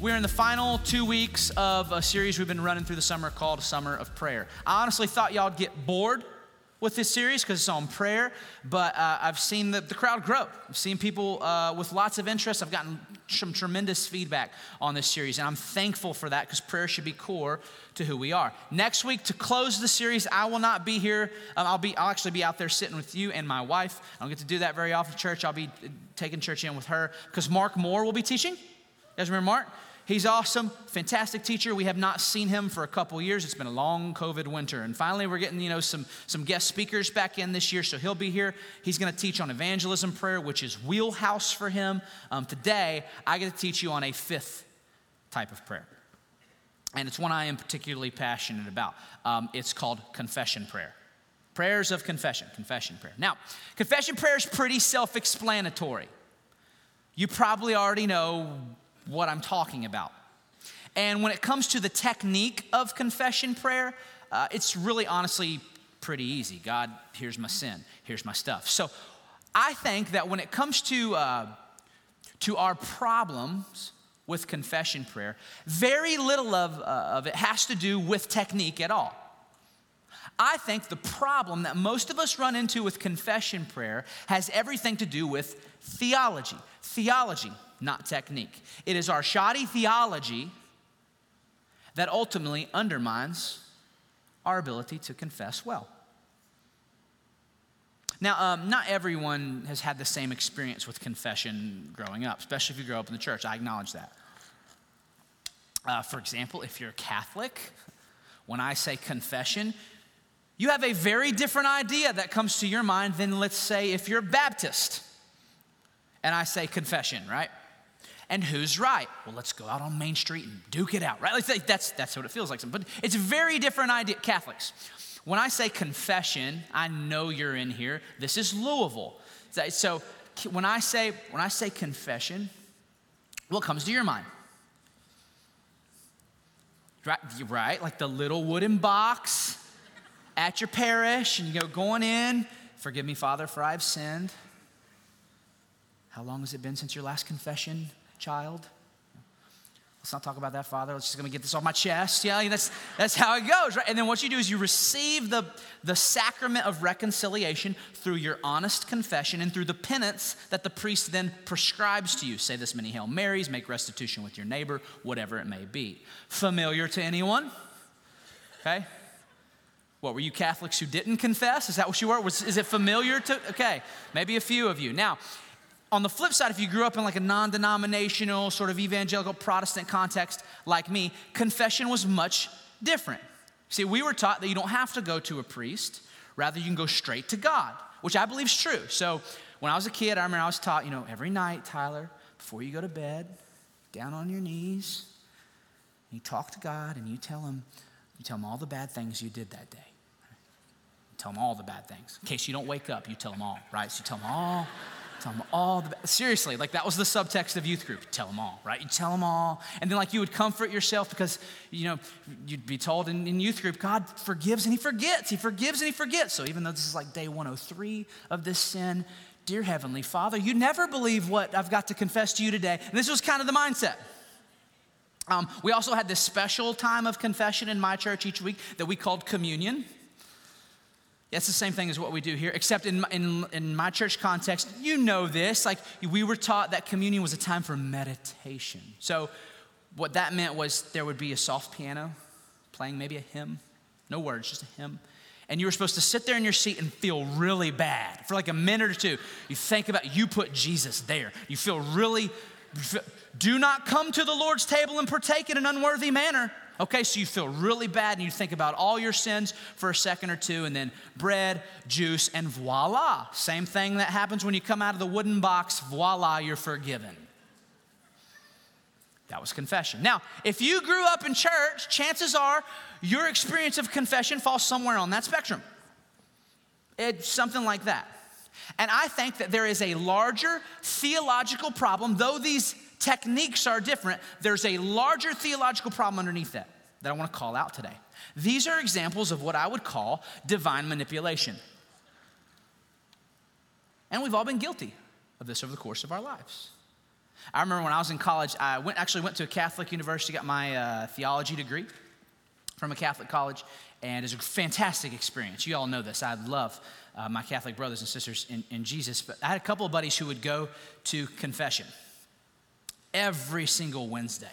We're in the final two weeks of a series we've been running through the summer called Summer of Prayer. I honestly thought y'all'd get bored with this series because it's on prayer, but uh, I've seen the, the crowd grow. I've seen people uh, with lots of interest. I've gotten some tremendous feedback on this series, and I'm thankful for that because prayer should be core to who we are. Next week, to close the series, I will not be here. Um, I'll be, I'll actually be out there sitting with you and my wife. I don't get to do that very often. Church, I'll be uh, taking church in with her because Mark Moore will be teaching. You guys remember Mark? He's awesome, fantastic teacher. We have not seen him for a couple years. It's been a long COVID winter. And finally, we're getting, you know, some, some guest speakers back in this year. So he'll be here. He's going to teach on evangelism prayer, which is wheelhouse for him. Um, today, I get to teach you on a fifth type of prayer. And it's one I am particularly passionate about. Um, it's called confession prayer. Prayers of confession, confession prayer. Now, confession prayer is pretty self explanatory. You probably already know what I'm talking about. And when it comes to the technique of confession prayer, uh, it's really honestly pretty easy. God, here's my sin, here's my stuff. So I think that when it comes to, uh, to our problems with confession prayer, very little of, uh, of it has to do with technique at all. I think the problem that most of us run into with confession prayer has everything to do with theology. Theology not technique. It is our shoddy theology that ultimately undermines our ability to confess well. Now, um, not everyone has had the same experience with confession growing up, especially if you grow up in the church. I acknowledge that. Uh, for example, if you're Catholic, when I say confession, you have a very different idea that comes to your mind than, let's say, if you're Baptist and I say confession, right? And who's right. Well, let's go out on Main Street and duke it out, right? That's, that's what it feels like. But it's a very different idea. Catholics, when I say confession, I know you're in here. This is Louisville. So when I say, when I say confession, what comes to your mind? Right, right, like the little wooden box at your parish, and you go going in. Forgive me, Father, for I've sinned. How long has it been since your last confession? Child. Let's not talk about that, Father. Let's just gonna get this off my chest. Yeah, that's that's how it goes, right? And then what you do is you receive the, the sacrament of reconciliation through your honest confession and through the penance that the priest then prescribes to you. Say this many Hail Marys, make restitution with your neighbor, whatever it may be. Familiar to anyone? Okay. What were you Catholics who didn't confess? Is that what you were? Was, is it familiar to? Okay, maybe a few of you. Now, on the flip side, if you grew up in like a non denominational, sort of evangelical Protestant context like me, confession was much different. See, we were taught that you don't have to go to a priest, rather, you can go straight to God, which I believe is true. So when I was a kid, I remember I was taught, you know, every night, Tyler, before you go to bed, down on your knees, you talk to God and you tell him, you tell him all the bad things you did that day. You tell him all the bad things. In case you don't wake up, you tell him all, right? So you tell him all. Tell them all the seriously, like that was the subtext of youth group. Tell them all, right? You tell them all, and then like you would comfort yourself because you know you'd be told in, in youth group, God forgives and He forgets. He forgives and He forgets. So even though this is like day 103 of this sin, dear Heavenly Father, you never believe what I've got to confess to you today. And this was kind of the mindset. Um, we also had this special time of confession in my church each week that we called communion. It's the same thing as what we do here, except in, in, in my church context, you know this. Like, we were taught that communion was a time for meditation. So, what that meant was there would be a soft piano playing maybe a hymn, no words, just a hymn. And you were supposed to sit there in your seat and feel really bad for like a minute or two. You think about, you put Jesus there. You feel really, do not come to the Lord's table and partake in an unworthy manner. Okay, so you feel really bad and you think about all your sins for a second or two, and then bread, juice, and voila. Same thing that happens when you come out of the wooden box, voila, you're forgiven. That was confession. Now, if you grew up in church, chances are your experience of confession falls somewhere on that spectrum. It's something like that. And I think that there is a larger theological problem, though these techniques are different, there's a larger theological problem underneath that that I want to call out today. These are examples of what I would call divine manipulation. And we've all been guilty of this over the course of our lives. I remember when I was in college, I went, actually went to a Catholic university, got my uh, theology degree from a Catholic college, and it's a fantastic experience. You all know this. I love uh, my Catholic brothers and sisters in, in Jesus, but I had a couple of buddies who would go to confession every single Wednesday.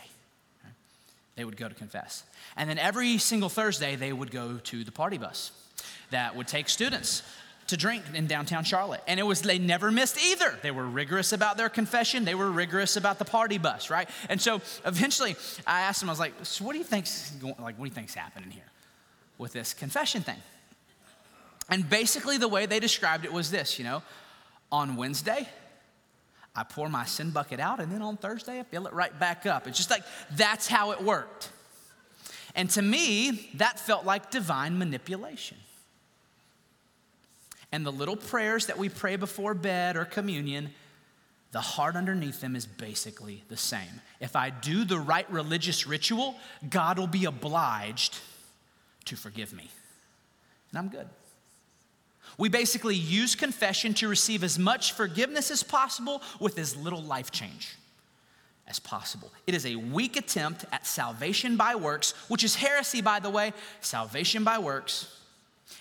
They would go to confess. And then every single Thursday, they would go to the party bus that would take students to drink in downtown Charlotte. And it was, they never missed either. They were rigorous about their confession, they were rigorous about the party bus, right? And so eventually I asked them, I was like, so what do you think's like, what do you think's happening here with this confession thing? And basically the way they described it was this, you know, on Wednesday, I pour my sin bucket out, and then on Thursday, I fill it right back up. It's just like that's how it worked. And to me, that felt like divine manipulation. And the little prayers that we pray before bed or communion, the heart underneath them is basically the same. If I do the right religious ritual, God will be obliged to forgive me. And I'm good. We basically use confession to receive as much forgiveness as possible with as little life change as possible. It is a weak attempt at salvation by works, which is heresy, by the way, salvation by works,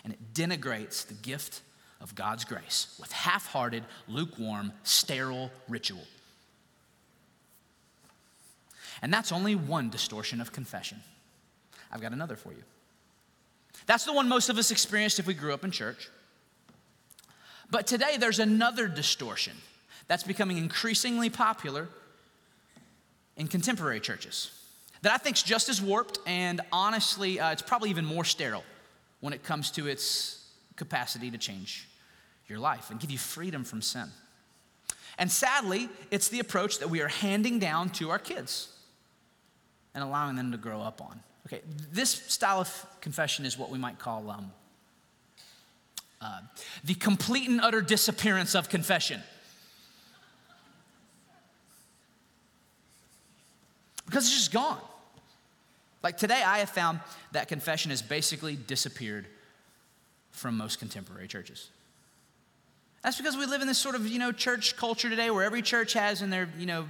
and it denigrates the gift of God's grace with half hearted, lukewarm, sterile ritual. And that's only one distortion of confession. I've got another for you. That's the one most of us experienced if we grew up in church. But today there's another distortion that's becoming increasingly popular in contemporary churches that I think is just as warped and honestly, uh, it's probably even more sterile when it comes to its capacity to change your life and give you freedom from sin. And sadly, it's the approach that we are handing down to our kids and allowing them to grow up on. Okay, this style of confession is what we might call um, uh, the complete and utter disappearance of confession. Because it's just gone. Like today, I have found that confession has basically disappeared from most contemporary churches. That's because we live in this sort of, you know, church culture today where every church has in their, you know,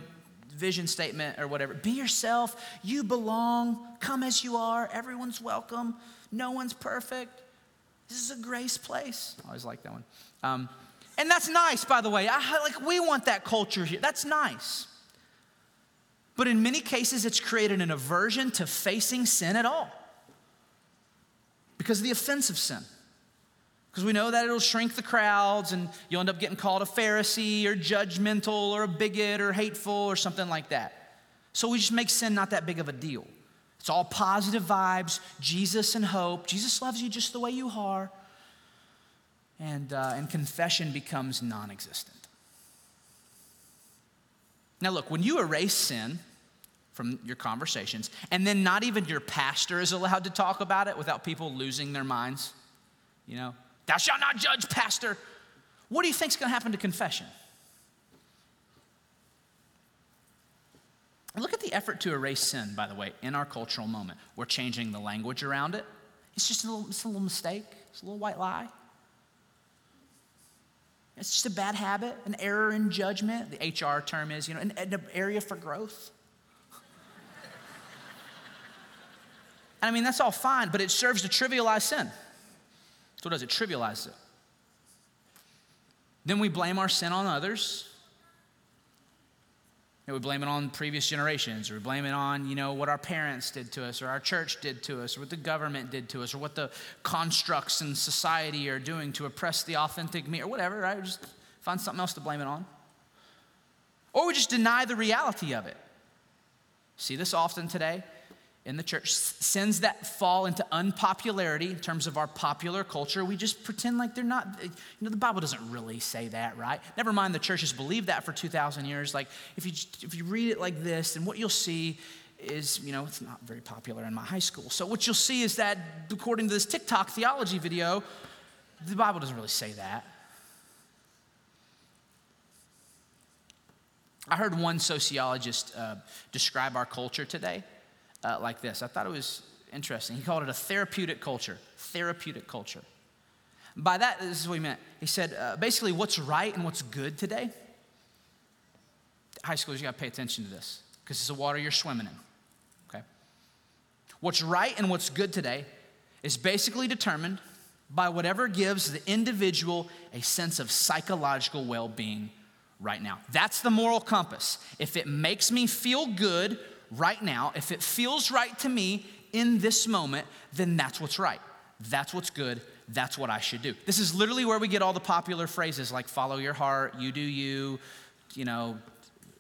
vision statement or whatever be yourself, you belong, come as you are, everyone's welcome, no one's perfect. This is a grace place. I always like that one. Um, and that's nice, by the way. I, like we want that culture here. That's nice. But in many cases, it's created an aversion to facing sin at all because of the offense of sin. Because we know that it'll shrink the crowds and you'll end up getting called a Pharisee or judgmental or a bigot or hateful or something like that. So we just make sin not that big of a deal. It's all positive vibes, Jesus and hope. Jesus loves you just the way you are. And, uh, and confession becomes non existent. Now, look, when you erase sin from your conversations, and then not even your pastor is allowed to talk about it without people losing their minds, you know, thou shalt not judge, pastor. What do you think is going to happen to confession? Look at the effort to erase sin, by the way, in our cultural moment. We're changing the language around it. It's just a little, it's a little mistake, it's a little white lie. It's just a bad habit, an error in judgment. The HR term is, you know, an, an area for growth. And I mean, that's all fine, but it serves to trivialize sin. So, what does it? Trivialize it. Then we blame our sin on others. You know, we blame it on previous generations, or we blame it on, you know, what our parents did to us, or our church did to us, or what the government did to us, or what the constructs in society are doing to oppress the authentic me, or whatever, right? We just find something else to blame it on. Or we just deny the reality of it. See this often today? In the church, sins that fall into unpopularity in terms of our popular culture, we just pretend like they're not, you know, the Bible doesn't really say that, right? Never mind the church has believed that for 2,000 years. Like, if you, if you read it like this, then what you'll see is, you know, it's not very popular in my high school. So what you'll see is that according to this TikTok theology video, the Bible doesn't really say that. I heard one sociologist uh, describe our culture today uh, like this. I thought it was interesting. He called it a therapeutic culture. Therapeutic culture. By that, this is what he meant. He said uh, basically, what's right and what's good today. High schoolers, you got to pay attention to this because it's the water you're swimming in. Okay? What's right and what's good today is basically determined by whatever gives the individual a sense of psychological well being right now. That's the moral compass. If it makes me feel good right now, if it feels right to me in this moment, then that's what's right. That's what's good. That's what I should do. This is literally where we get all the popular phrases like follow your heart, you do you, you know,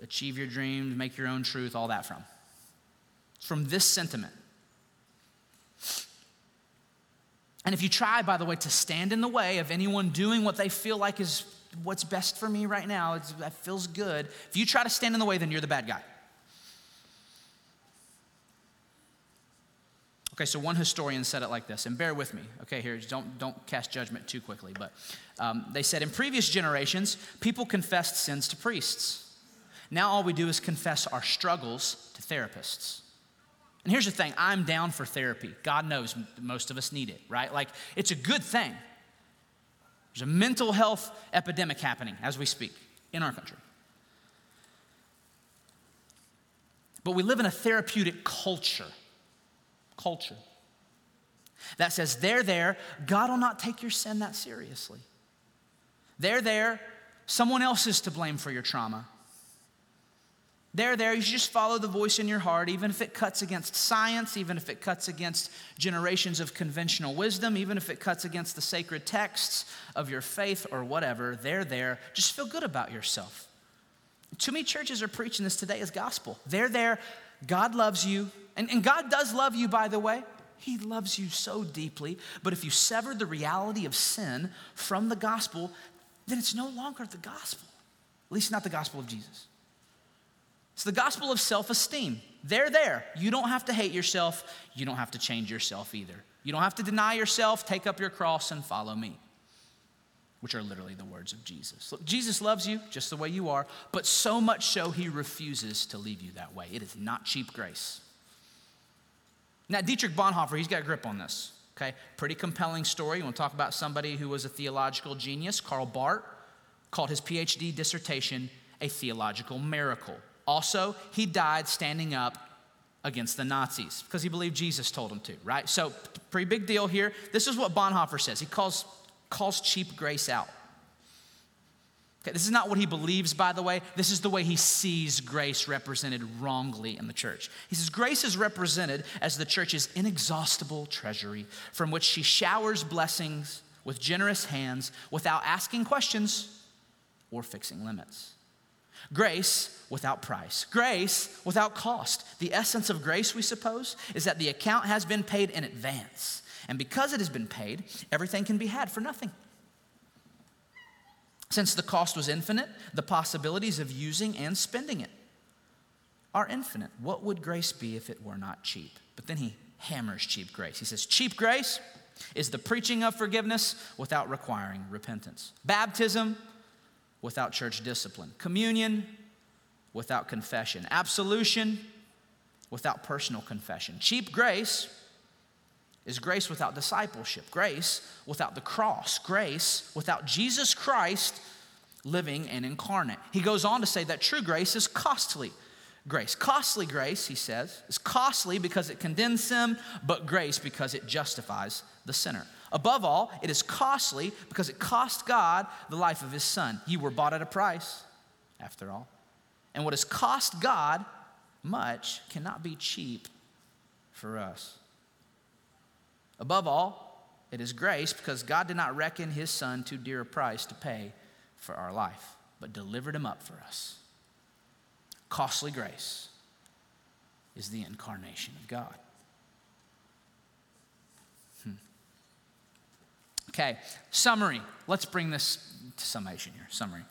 achieve your dreams, make your own truth, all that from. It's from this sentiment. And if you try, by the way, to stand in the way of anyone doing what they feel like is what's best for me right now, that feels good, if you try to stand in the way, then you're the bad guy. Okay, so one historian said it like this, and bear with me. Okay, here, don't, don't cast judgment too quickly. But um, they said in previous generations, people confessed sins to priests. Now all we do is confess our struggles to therapists. And here's the thing I'm down for therapy. God knows most of us need it, right? Like, it's a good thing. There's a mental health epidemic happening as we speak in our country. But we live in a therapeutic culture culture that says, they're there, God will not take your sin that seriously. They're there, someone else is to blame for your trauma. They're there, you should just follow the voice in your heart, even if it cuts against science, even if it cuts against generations of conventional wisdom, even if it cuts against the sacred texts of your faith or whatever. They're there, just feel good about yourself. Too many churches are preaching this today as gospel. They're there, God loves you, and, and God does love you, by the way. He loves you so deeply. But if you sever the reality of sin from the gospel, then it's no longer the gospel, at least not the gospel of Jesus. It's the gospel of self esteem. They're there. You don't have to hate yourself. You don't have to change yourself either. You don't have to deny yourself, take up your cross, and follow me, which are literally the words of Jesus. Look, Jesus loves you just the way you are, but so much so he refuses to leave you that way. It is not cheap grace. Now, Dietrich Bonhoeffer, he's got a grip on this. Okay, pretty compelling story. You want to talk about somebody who was a theological genius? Karl Barth called his PhD dissertation a theological miracle. Also, he died standing up against the Nazis because he believed Jesus told him to, right? So, pretty big deal here. This is what Bonhoeffer says. He calls, calls cheap grace out. Okay, this is not what he believes, by the way. This is the way he sees grace represented wrongly in the church. He says, Grace is represented as the church's inexhaustible treasury from which she showers blessings with generous hands without asking questions or fixing limits. Grace without price, grace without cost. The essence of grace, we suppose, is that the account has been paid in advance. And because it has been paid, everything can be had for nothing. Since the cost was infinite, the possibilities of using and spending it are infinite. What would grace be if it were not cheap? But then he hammers cheap grace. He says, Cheap grace is the preaching of forgiveness without requiring repentance, baptism without church discipline, communion without confession, absolution without personal confession. Cheap grace is grace without discipleship, grace without the cross, grace without Jesus Christ living and incarnate. He goes on to say that true grace is costly grace. Costly grace, he says, is costly because it condemns sin, but grace because it justifies the sinner. Above all, it is costly because it cost God the life of his son. You were bought at a price, after all. And what has cost God much cannot be cheap for us. Above all, it is grace because God did not reckon his son too dear a price to pay for our life, but delivered him up for us. Costly grace is the incarnation of God. Hmm. Okay, summary. Let's bring this to summation here. Summary.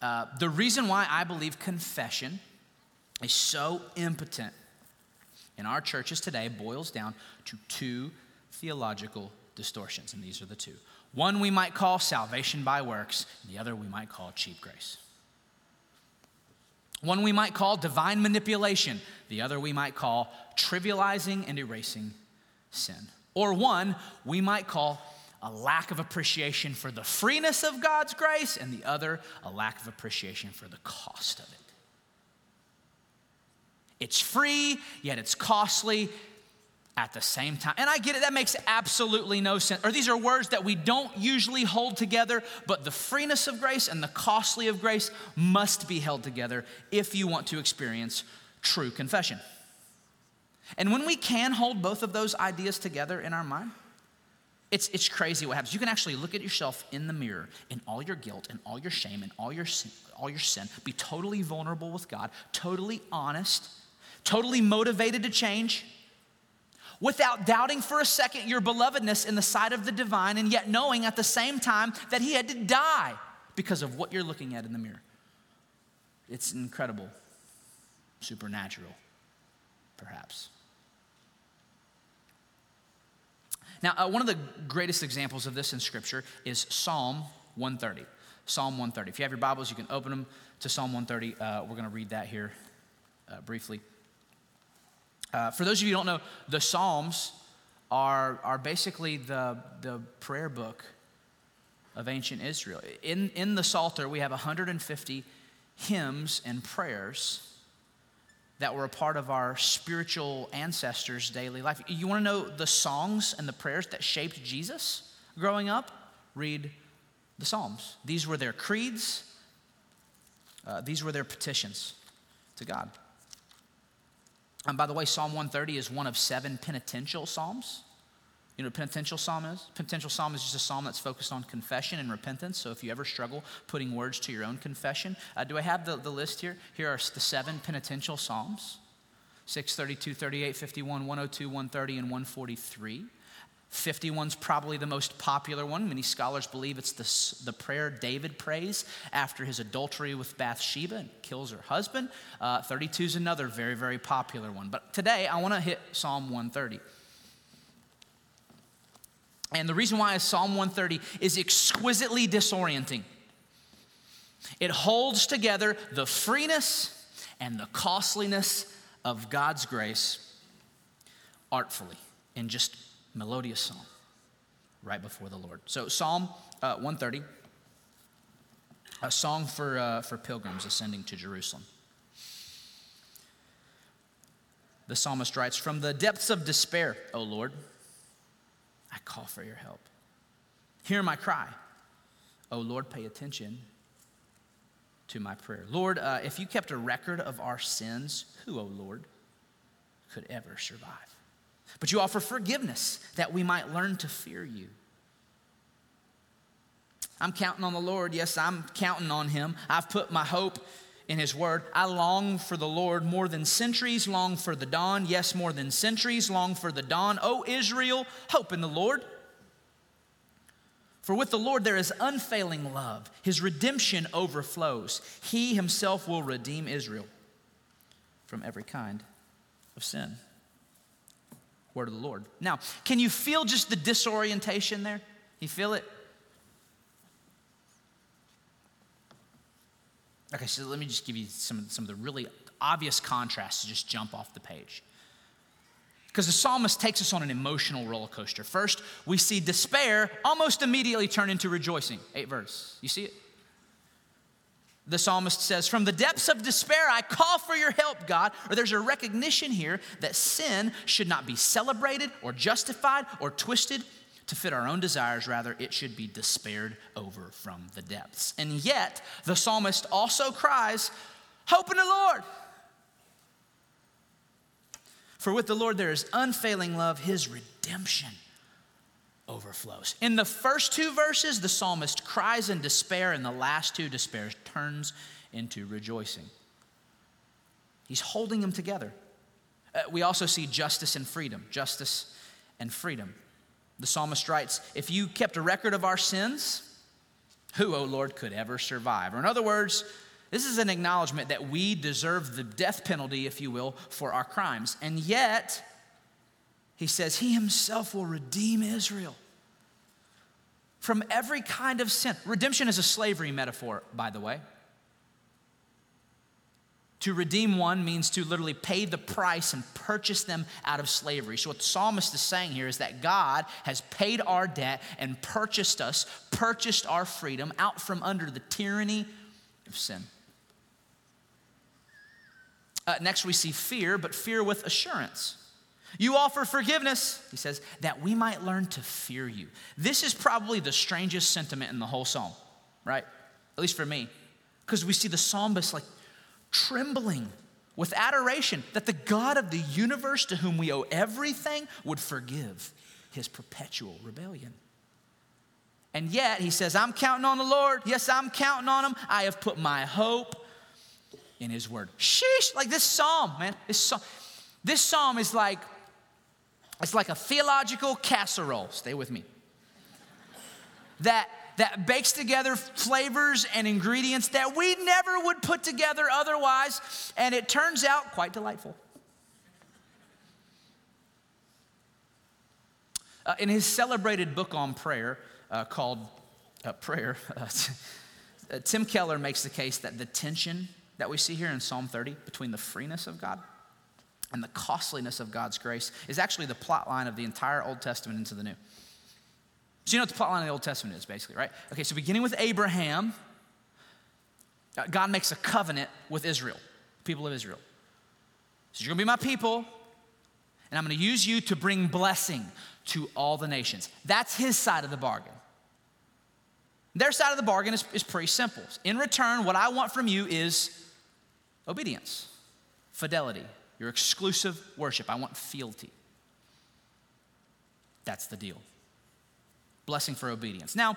Uh, the reason why I believe confession is so impotent in our churches today boils down to two theological distortions, and these are the two. One we might call salvation by works, and the other we might call cheap grace. One we might call divine manipulation, the other we might call trivializing and erasing sin. Or one we might call a lack of appreciation for the freeness of God's grace, and the other a lack of appreciation for the cost of it. It's free, yet it's costly at the same time. And I get it, that makes absolutely no sense. Or these are words that we don't usually hold together, but the freeness of grace and the costly of grace must be held together if you want to experience true confession. And when we can hold both of those ideas together in our mind, it's, it's crazy what happens. You can actually look at yourself in the mirror in all your guilt and all your shame and all your all your sin, be totally vulnerable with God, totally honest, totally motivated to change without doubting for a second your belovedness in the sight of the divine, and yet knowing at the same time that he had to die because of what you're looking at in the mirror. It's incredible, supernatural, perhaps. Now, uh, one of the greatest examples of this in Scripture is Psalm 130. Psalm 130. If you have your Bibles, you can open them to Psalm 130. Uh, we're going to read that here uh, briefly. Uh, for those of you who don't know, the Psalms are, are basically the, the prayer book of ancient Israel. In, in the Psalter, we have 150 hymns and prayers that were a part of our spiritual ancestors' daily life. You want to know the songs and the prayers that shaped Jesus growing up? Read the Psalms. These were their creeds, uh, these were their petitions to God. And by the way, Psalm 130 is one of seven penitential psalms. You know what penitential psalm is? Penitential psalm is just a psalm that's focused on confession and repentance. So if you ever struggle putting words to your own confession, uh, do I have the, the list here? Here are the seven penitential psalms 632, 38, 51, 102, 130, and 143. 51's probably the most popular one. Many scholars believe it's the, the prayer David prays after his adultery with Bathsheba and kills her husband. Uh, 32 is another very, very popular one. But today I want to hit Psalm 130. And the reason why is Psalm 130 is exquisitely disorienting. It holds together the freeness and the costliness of God's grace artfully in just melodious song right before the Lord. So, Psalm uh, 130, a song for, uh, for pilgrims ascending to Jerusalem. The psalmist writes From the depths of despair, O Lord, I call for your help. Hear my cry. O Lord, pay attention to my prayer. Lord, uh, if you kept a record of our sins, who, O Lord, could ever survive? But you offer forgiveness that we might learn to fear you. I'm counting on the Lord. Yes, I'm counting on Him. I've put my hope in His Word. I long for the Lord more than centuries long for the dawn. Yes, more than centuries long for the dawn. O Israel, hope in the Lord. For with the Lord there is unfailing love. His redemption overflows. He Himself will redeem Israel from every kind of sin word of the Lord. Now, can you feel just the disorientation there? You feel it? Okay, so let me just give you some, some of the really obvious contrasts to just jump off the page. Because the psalmist takes us on an emotional roller coaster. First, we see despair almost immediately turn into rejoicing. Eight verse. You see it? The psalmist says, From the depths of despair, I call for your help, God. Or there's a recognition here that sin should not be celebrated or justified or twisted to fit our own desires. Rather, it should be despaired over from the depths. And yet, the psalmist also cries, Hope in the Lord. For with the Lord there is unfailing love, his redemption overflows. In the first two verses, the psalmist cries in despair, and the last two despairs turns into rejoicing. He's holding them together. Uh, we also see justice and freedom. Justice and freedom. The psalmist writes If you kept a record of our sins, who, O oh Lord, could ever survive? Or, in other words, this is an acknowledgement that we deserve the death penalty, if you will, for our crimes. And yet, he says, He himself will redeem Israel from every kind of sin. Redemption is a slavery metaphor, by the way. To redeem one means to literally pay the price and purchase them out of slavery. So, what the psalmist is saying here is that God has paid our debt and purchased us, purchased our freedom out from under the tyranny of sin. Uh, next, we see fear, but fear with assurance. You offer forgiveness, he says, that we might learn to fear you. This is probably the strangest sentiment in the whole psalm, right? At least for me. Because we see the psalmist like trembling with adoration that the God of the universe to whom we owe everything would forgive his perpetual rebellion. And yet he says, I'm counting on the Lord. Yes, I'm counting on him. I have put my hope in his word. Sheesh, like this psalm, man. This psalm, this psalm is like, it's like a theological casserole. Stay with me. That that bakes together flavors and ingredients that we never would put together otherwise, and it turns out quite delightful. Uh, in his celebrated book on prayer uh, called uh, Prayer, uh, Tim Keller makes the case that the tension that we see here in Psalm 30 between the freeness of God and the costliness of God's grace is actually the plot line of the entire Old Testament into the New. So you know what the plot line of the Old Testament is, basically, right? Okay, so beginning with Abraham, uh, God makes a covenant with Israel, people of Israel. So you're gonna be my people, and I'm gonna use you to bring blessing to all the nations. That's his side of the bargain. Their side of the bargain is, is pretty simple. In return, what I want from you is obedience, fidelity, your exclusive worship. I want fealty. That's the deal blessing for obedience. Now,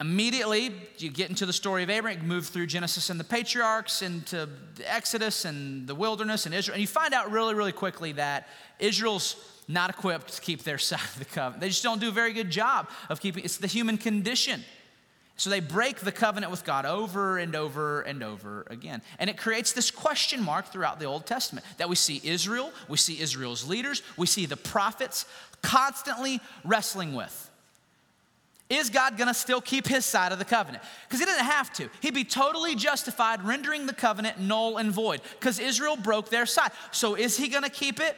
immediately you get into the story of Abraham, move through Genesis and the patriarchs into Exodus and the wilderness and Israel, and you find out really, really quickly that Israel's not equipped to keep their side of the covenant. They just don't do a very good job of keeping it's the human condition. So they break the covenant with God over and over and over again. And it creates this question mark throughout the Old Testament that we see Israel, we see Israel's leaders, we see the prophets constantly wrestling with. Is God gonna still keep his side of the covenant? Because he didn't have to. He'd be totally justified rendering the covenant null and void because Israel broke their side. So is he gonna keep it?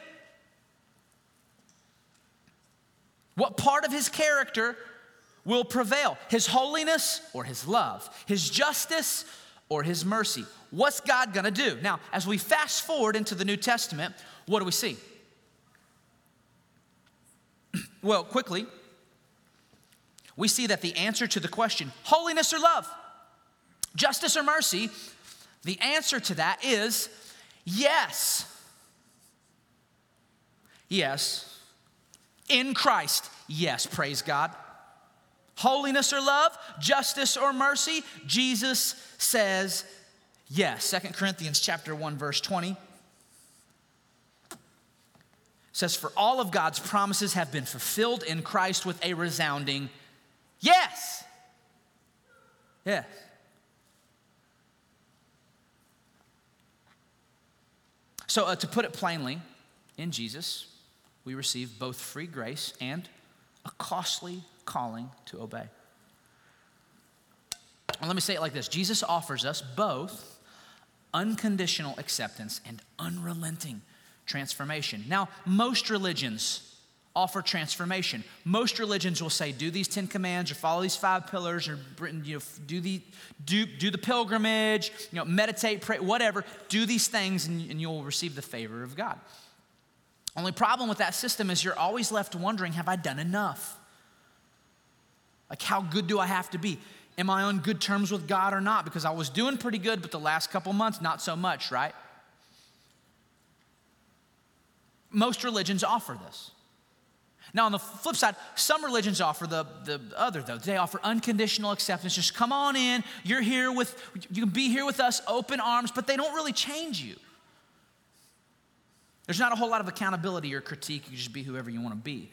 What part of his character will prevail? His holiness or his love? His justice or his mercy? What's God gonna do? Now, as we fast forward into the New Testament, what do we see? well, quickly, we see that the answer to the question, holiness or love, justice or mercy, the answer to that is yes. Yes. In Christ, yes, praise God. Holiness or love, justice or mercy, Jesus says yes. Second Corinthians chapter 1 verse 20 says for all of God's promises have been fulfilled in Christ with a resounding Yes. Yes. So, uh, to put it plainly, in Jesus, we receive both free grace and a costly calling to obey. And let me say it like this Jesus offers us both unconditional acceptance and unrelenting transformation. Now, most religions offer transformation. Most religions will say, do these 10 commands or follow these five pillars or you know, do, the, do, do the pilgrimage, you know, meditate, pray, whatever. Do these things and, and you'll receive the favor of God. Only problem with that system is you're always left wondering, have I done enough? Like, how good do I have to be? Am I on good terms with God or not? Because I was doing pretty good, but the last couple months, not so much, right? Most religions offer this. Now, on the flip side, some religions offer the, the other, though. They offer unconditional acceptance. Just come on in. You're here with, you can be here with us, open arms, but they don't really change you. There's not a whole lot of accountability or critique. You just be whoever you want to be.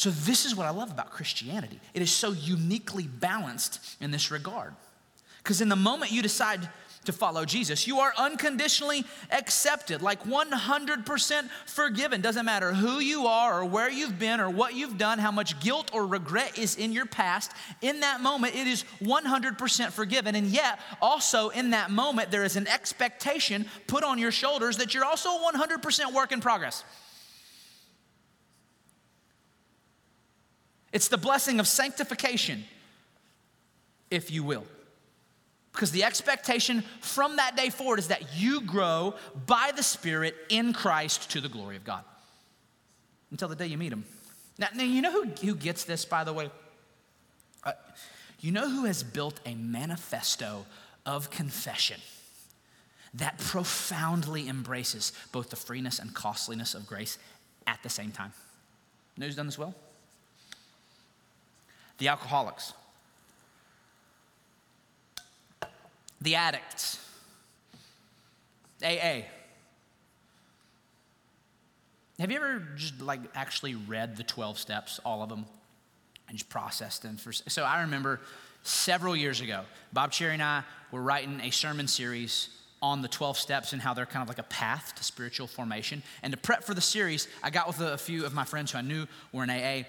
So, this is what I love about Christianity. It is so uniquely balanced in this regard. Because in the moment you decide to follow Jesus. You are unconditionally accepted, like 100% forgiven. Doesn't matter who you are or where you've been or what you've done, how much guilt or regret is in your past. In that moment, it is 100% forgiven. And yet, also in that moment, there is an expectation put on your shoulders that you're also 100% work in progress. It's the blessing of sanctification, if you will. Because the expectation from that day forward is that you grow by the Spirit in Christ to the glory of God until the day you meet Him. Now, now you know who, who gets this, by the way? Uh, you know who has built a manifesto of confession that profoundly embraces both the freeness and costliness of grace at the same time? You know who's done this well? The alcoholics. the addicts, AA. Have you ever just like actually read the 12 steps, all of them, and just processed them? For, so I remember several years ago, Bob Cherry and I were writing a sermon series on the 12 steps and how they're kind of like a path to spiritual formation. And to prep for the series, I got with a few of my friends who I knew were in AA,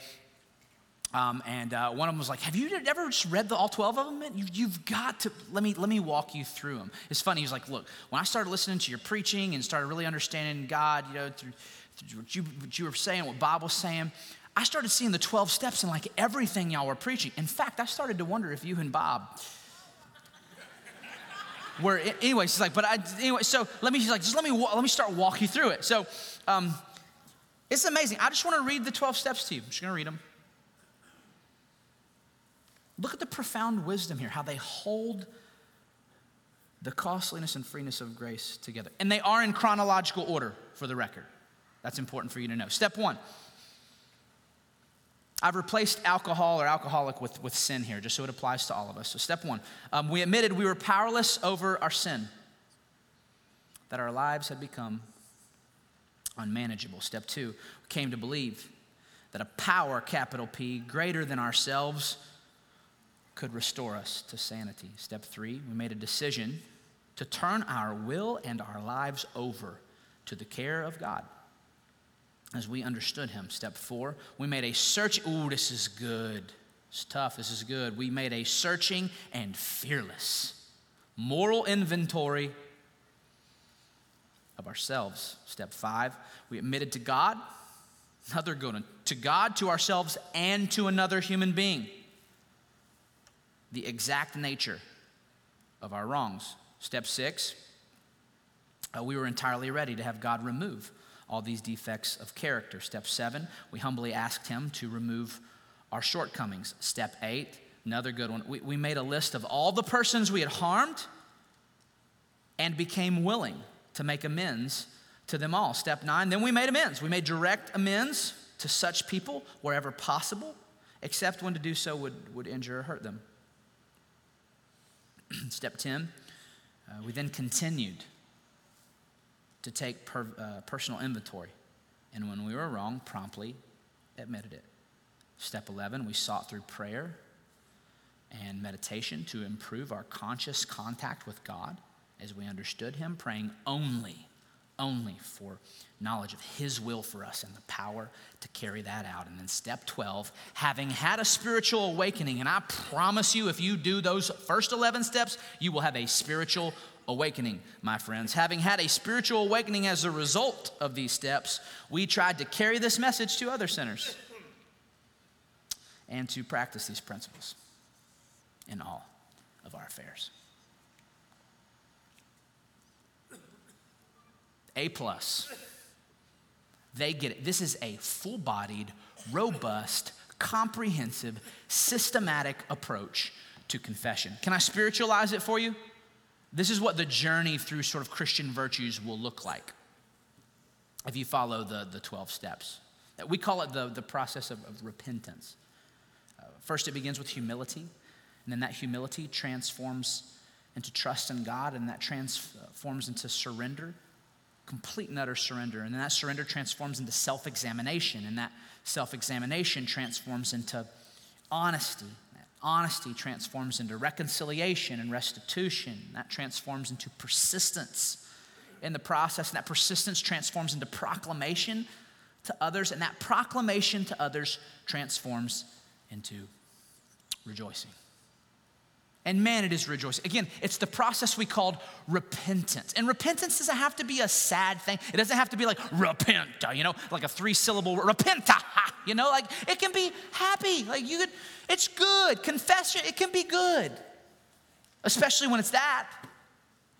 um, and uh, one of them was like, "Have you ever just read the, all twelve of them? You, you've got to let me let me walk you through them." It's funny. He's like, "Look, when I started listening to your preaching and started really understanding God, you know, through, through what, you, what you were saying, what Bob was saying, I started seeing the twelve steps in like everything y'all were preaching. In fact, I started to wonder if you and Bob." Were, anyways, he's like, but I, anyway, so let me, he's like, just let me, let me start walk you through it. So, um, it's amazing. I just want to read the 12 steps to you. I'm just going to read them. Look at the profound wisdom here, how they hold the costliness and freeness of grace together. And they are in chronological order, for the record. That's important for you to know. Step one I've replaced alcohol or alcoholic with, with sin here, just so it applies to all of us. So, step one um, we admitted we were powerless over our sin, that our lives had become unmanageable. Step two, came to believe that a power, capital P, greater than ourselves could restore us to sanity. Step three, we made a decision to turn our will and our lives over to the care of God as we understood Him. Step four, we made a search. Ooh, this is good. It's tough. This is good. We made a searching and fearless moral inventory of ourselves. Step five, we admitted to God, another good one, to God, to ourselves, and to another human being the exact nature of our wrongs. Step six, uh, we were entirely ready to have God remove all these defects of character. Step seven, we humbly asked Him to remove our shortcomings. Step eight, another good one, we, we made a list of all the persons we had harmed and became willing to make amends to them all. Step nine, then we made amends. We made direct amends to such people wherever possible, except when to do so would, would injure or hurt them. Step 10, uh, we then continued to take per, uh, personal inventory. And when we were wrong, promptly admitted it. Step 11, we sought through prayer and meditation to improve our conscious contact with God as we understood Him, praying only only for knowledge of His will for us and the power to carry that out. And then step 12, having had a spiritual awakening, and I promise you, if you do those first 11 steps, you will have a spiritual awakening, my friends. Having had a spiritual awakening as a result of these steps, we tried to carry this message to other sinners and to practice these principles in all of our affairs. A plus. They get it. This is a full bodied, robust, comprehensive, systematic approach to confession. Can I spiritualize it for you? This is what the journey through sort of Christian virtues will look like if you follow the, the 12 steps. We call it the, the process of, of repentance. Uh, first, it begins with humility, and then that humility transforms into trust in God, and that transforms into surrender complete and utter surrender. And then that surrender transforms into self examination, and that self examination transforms into honesty. That honesty transforms into reconciliation and restitution. That transforms into persistence in the process, and that persistence transforms into proclamation to others, and that proclamation to others transforms into rejoicing. And man, it is rejoicing. Again, it's the process we called repentance. And repentance doesn't have to be a sad thing. It doesn't have to be like repent, you know, like a three syllable repenta, you know, like it can be happy. Like you could, it's good. Confession, it can be good, especially when it's that.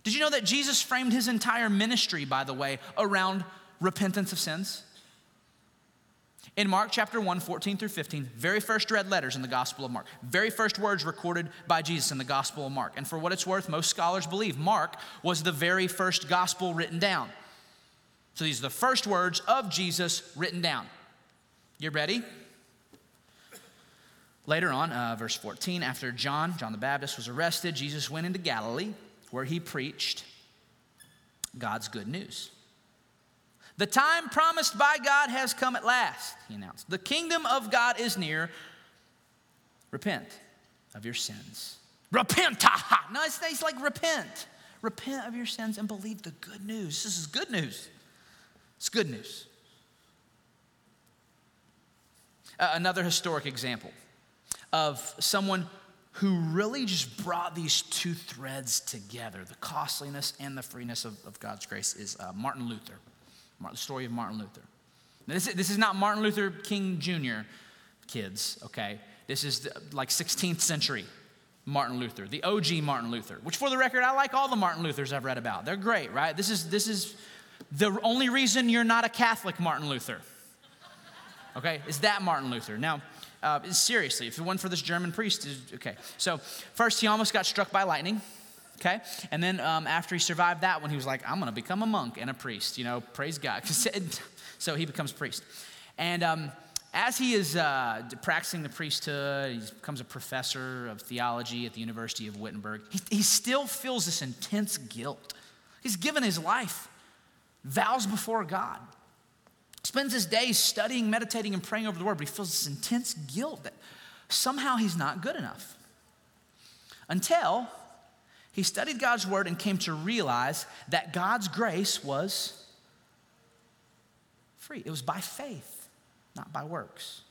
Did you know that Jesus framed his entire ministry, by the way, around repentance of sins? In Mark chapter 1, 14 through 15, very first red letters in the Gospel of Mark, very first words recorded by Jesus in the Gospel of Mark. And for what it's worth, most scholars believe Mark was the very first gospel written down. So these are the first words of Jesus written down. You ready? Later on, uh, verse 14, after John, John the Baptist, was arrested, Jesus went into Galilee where he preached God's good news. The time promised by God has come at last, he announced. The kingdom of God is near. Repent of your sins. Repent. No, it's, it's like repent. Repent of your sins and believe the good news. This is good news. It's good news. Uh, another historic example of someone who really just brought these two threads together the costliness and the freeness of, of God's grace is uh, Martin Luther the story of Martin Luther. Now, this, this is not Martin Luther King Jr., kids, okay? This is the, like 16th century Martin Luther, the OG Martin Luther, which for the record, I like all the Martin Luthers I've read about. They're great, right? This is, this is the only reason you're not a Catholic Martin Luther, okay? Is that Martin Luther. Now, uh, seriously, if it weren't for this German priest, okay. So, first, he almost got struck by lightning okay? And then um, after he survived that one, he was like, I'm gonna become a monk and a priest, you know, praise God. so he becomes priest. And um, as he is uh, practicing the priesthood, he becomes a professor of theology at the University of Wittenberg, he, he still feels this intense guilt. He's given his life, vows before God, spends his days studying, meditating, and praying over the word, but he feels this intense guilt that somehow he's not good enough. Until he studied God's word and came to realize that God's grace was free. It was by faith, not by works.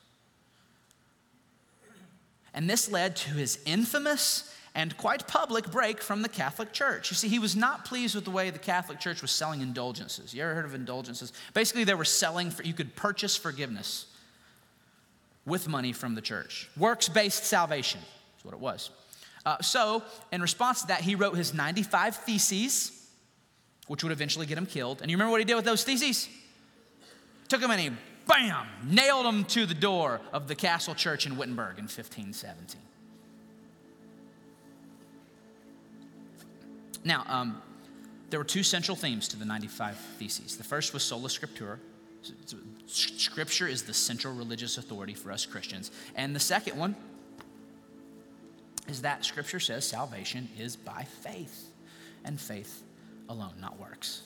And this led to his infamous and quite public break from the Catholic Church. You see, he was not pleased with the way the Catholic Church was selling indulgences. You ever heard of indulgences? Basically, they were selling for, you could purchase forgiveness with money from the church. Works based salvation is what it was. Uh, so, in response to that, he wrote his 95 theses, which would eventually get him killed. And you remember what he did with those theses? Took them and he, bam, nailed them to the door of the castle church in Wittenberg in 1517. Now, um, there were two central themes to the 95 Theses. The first was sola scriptura. Scripture is the central religious authority for us Christians. And the second one is that Scripture says salvation is by faith, and faith alone, not works.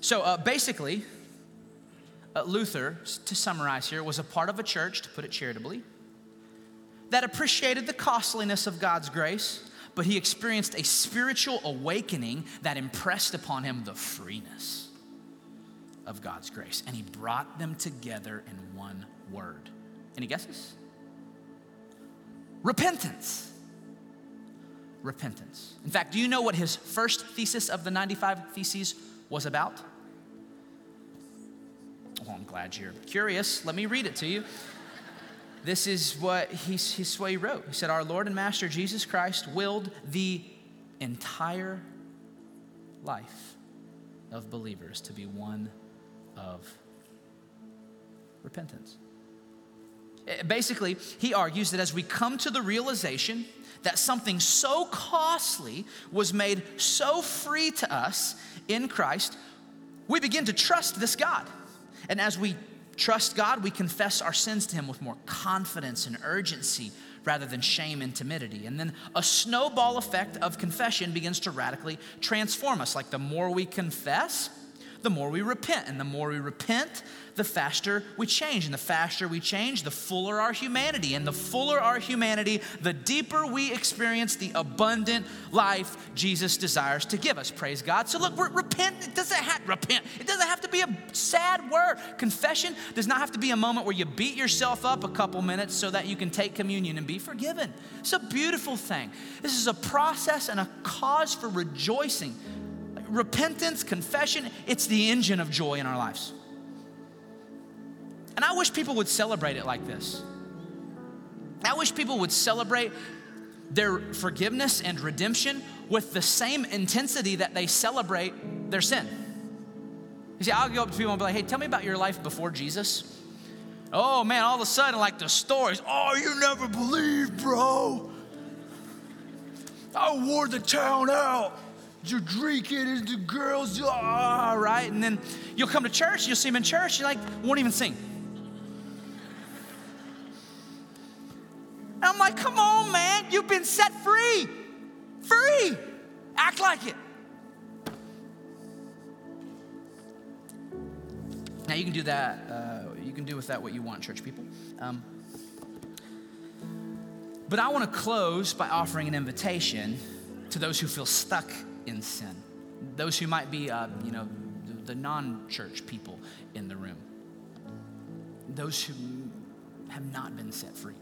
So uh, basically, uh, Luther, to summarize here, was a part of a church, to put it charitably, that appreciated the costliness of God's grace, but he experienced a spiritual awakening that impressed upon him the freeness of God's grace. And he brought them together in one word. Any guesses? Repentance. Repentance. In fact, do you know what his first thesis of the 95 Theses was about? Well, I'm glad you're curious. Let me read it to you. This is what he, his what he wrote. He said, Our Lord and Master Jesus Christ willed the entire life of believers to be one of repentance. Eh, basically, he argues that as we come to the realization that something so costly was made so free to us in Christ, we begin to trust this God. And as we trust God, we confess our sins to Him with more confidence and urgency rather than shame and timidity. And then a snowball effect of confession begins to radically transform us. Like the more we confess, the more we repent. And the more we repent, the faster we change. And the faster we change, the fuller our humanity. And the fuller our humanity, the deeper we experience the abundant life Jesus desires to give us. Praise God. So look, repent, it doesn't have repent. It doesn't have to be a sad word. Confession does not have to be a moment where you beat yourself up a couple minutes so that you can take communion and be forgiven. It's a beautiful thing. This is a process and a cause for rejoicing repentance, confession, it's the engine of joy in our lives. And I wish people would celebrate it like this. I wish people would celebrate their forgiveness and redemption with the same intensity that they celebrate their sin. You see, I'll go up to people and be like, hey, tell me about your life before Jesus. Oh man, all of a sudden, like the stories, oh, you never believe, bro. I wore the town out you're drinking and the girls, ah, right? And then you'll come to church, you'll see them in church, you like, won't even sing. And I'm like, come on, man, you've been set free. Free. Act like it. Now you can do that, uh, you can do with that what you want, church people. Um, but I want to close by offering an invitation to those who feel stuck in sin. Those who might be, uh, you know, the, non church people in the room. Those who have not been set free.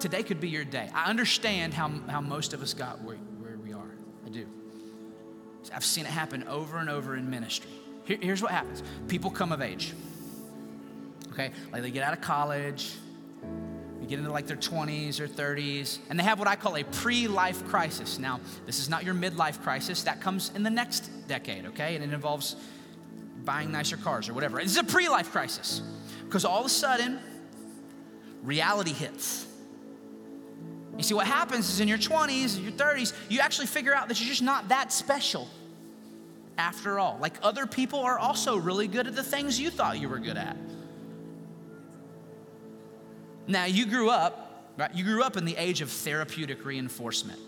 Today could be your day. I understand how, how most of us got where, where we are. I do. I've seen it happen over and over in ministry. Here, here's what happens people come of age. Okay? Like they get out of college, you get into like their 20s or 30s, and they have what I call a pre life crisis. Now, this is not your midlife crisis, that comes in the next decade, okay? And it involves buying nicer cars or whatever. It's a pre life crisis because all of a sudden, reality hits. You see, what happens is in your 20s, your 30s, you actually figure out that you're just not that special after all. Like other people are also really good at the things you thought you were good at. Now, you grew up, right? You grew up in the age of therapeutic reinforcement.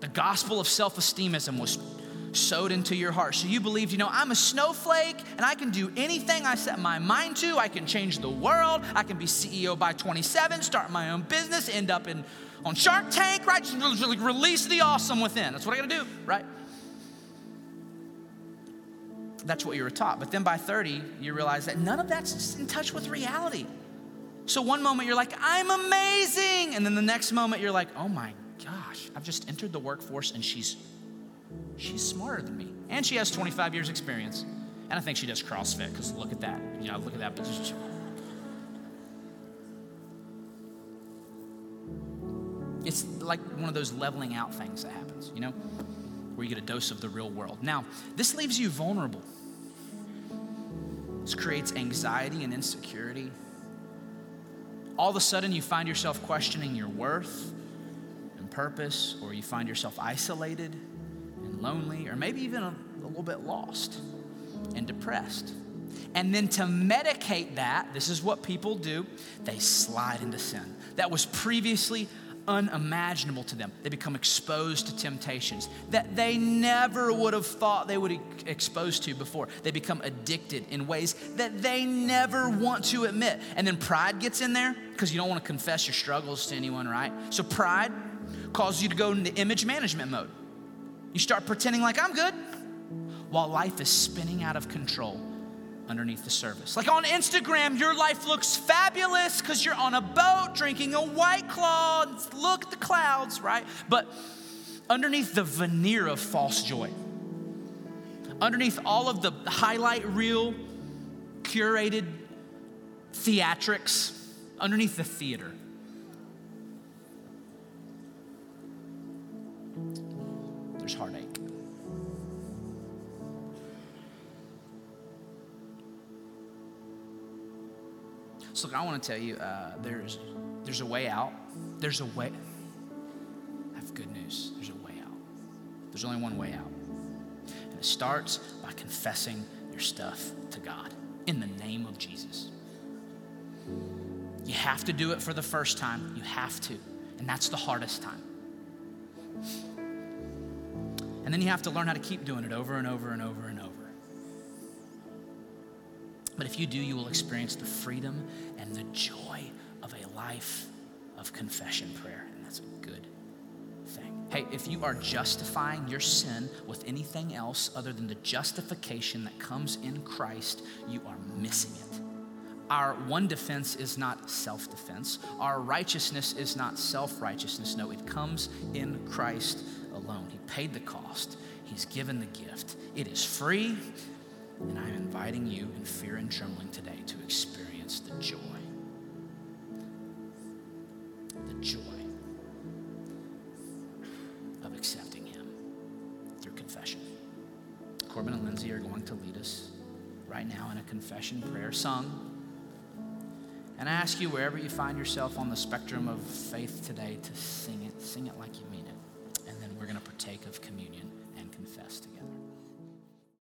The gospel of self esteemism was sowed into your heart. So you believed, you know, I'm a snowflake and I can do anything I set my mind to. I can change the world. I can be CEO by 27, start my own business, end up in on Shark Tank, right? Just release the awesome within. That's what I gotta do, right? That's what you were taught. But then by 30, you realize that none of that's in touch with reality. So one moment you're like, I'm amazing. And then the next moment you're like, oh my gosh, I've just entered the workforce and she's she's smarter than me. And she has 25 years experience. And I think she does CrossFit, because look at that. You know, look at that. It's like one of those leveling out things that happens, you know, where you get a dose of the real world. Now, this leaves you vulnerable. This creates anxiety and insecurity all of a sudden you find yourself questioning your worth and purpose, or you find yourself isolated and lonely, or maybe even a, a little bit lost and depressed. And then to medicate that, this is what people do they slide into sin. That was previously unimaginable to them. They become exposed to temptations that they never would have thought they would be exposed to before. They become addicted in ways that they never want to admit. And then pride gets in there because you don't want to confess your struggles to anyone, right? So pride causes you to go into image management mode. You start pretending like I'm good while life is spinning out of control underneath the service. Like on Instagram, your life looks fabulous because you're on a boat drinking a white claw. Look at the clouds, right? But underneath the veneer of false joy, underneath all of the highlight reel, curated theatrics, underneath the theater, there's heartache. So look, I want to tell you, uh, there's there's a way out. There's a way. I have good news. There's a way out. There's only one way out, and it starts by confessing your stuff to God in the name of Jesus. You have to do it for the first time. You have to. And that's the hardest time. And then you have to learn how to keep doing it over and over and over and over. But if you do, you will experience the freedom and the joy of a life of confession prayer. And that's a good thing. Hey, if you are justifying your sin with anything else other than the justification that comes in Christ, you are missing it. Our one defense is not self defense. Our righteousness is not self righteousness. No, it comes in Christ alone. He paid the cost, He's given the gift. It is free, and I'm inviting you in fear and trembling today to experience the joy. The joy of accepting Him through confession. Corbin and Lindsay are going to lead us right now in a confession prayer sung. And I ask you, wherever you find yourself on the spectrum of faith today, to sing it. Sing it like you mean it. And then we're going to partake of communion.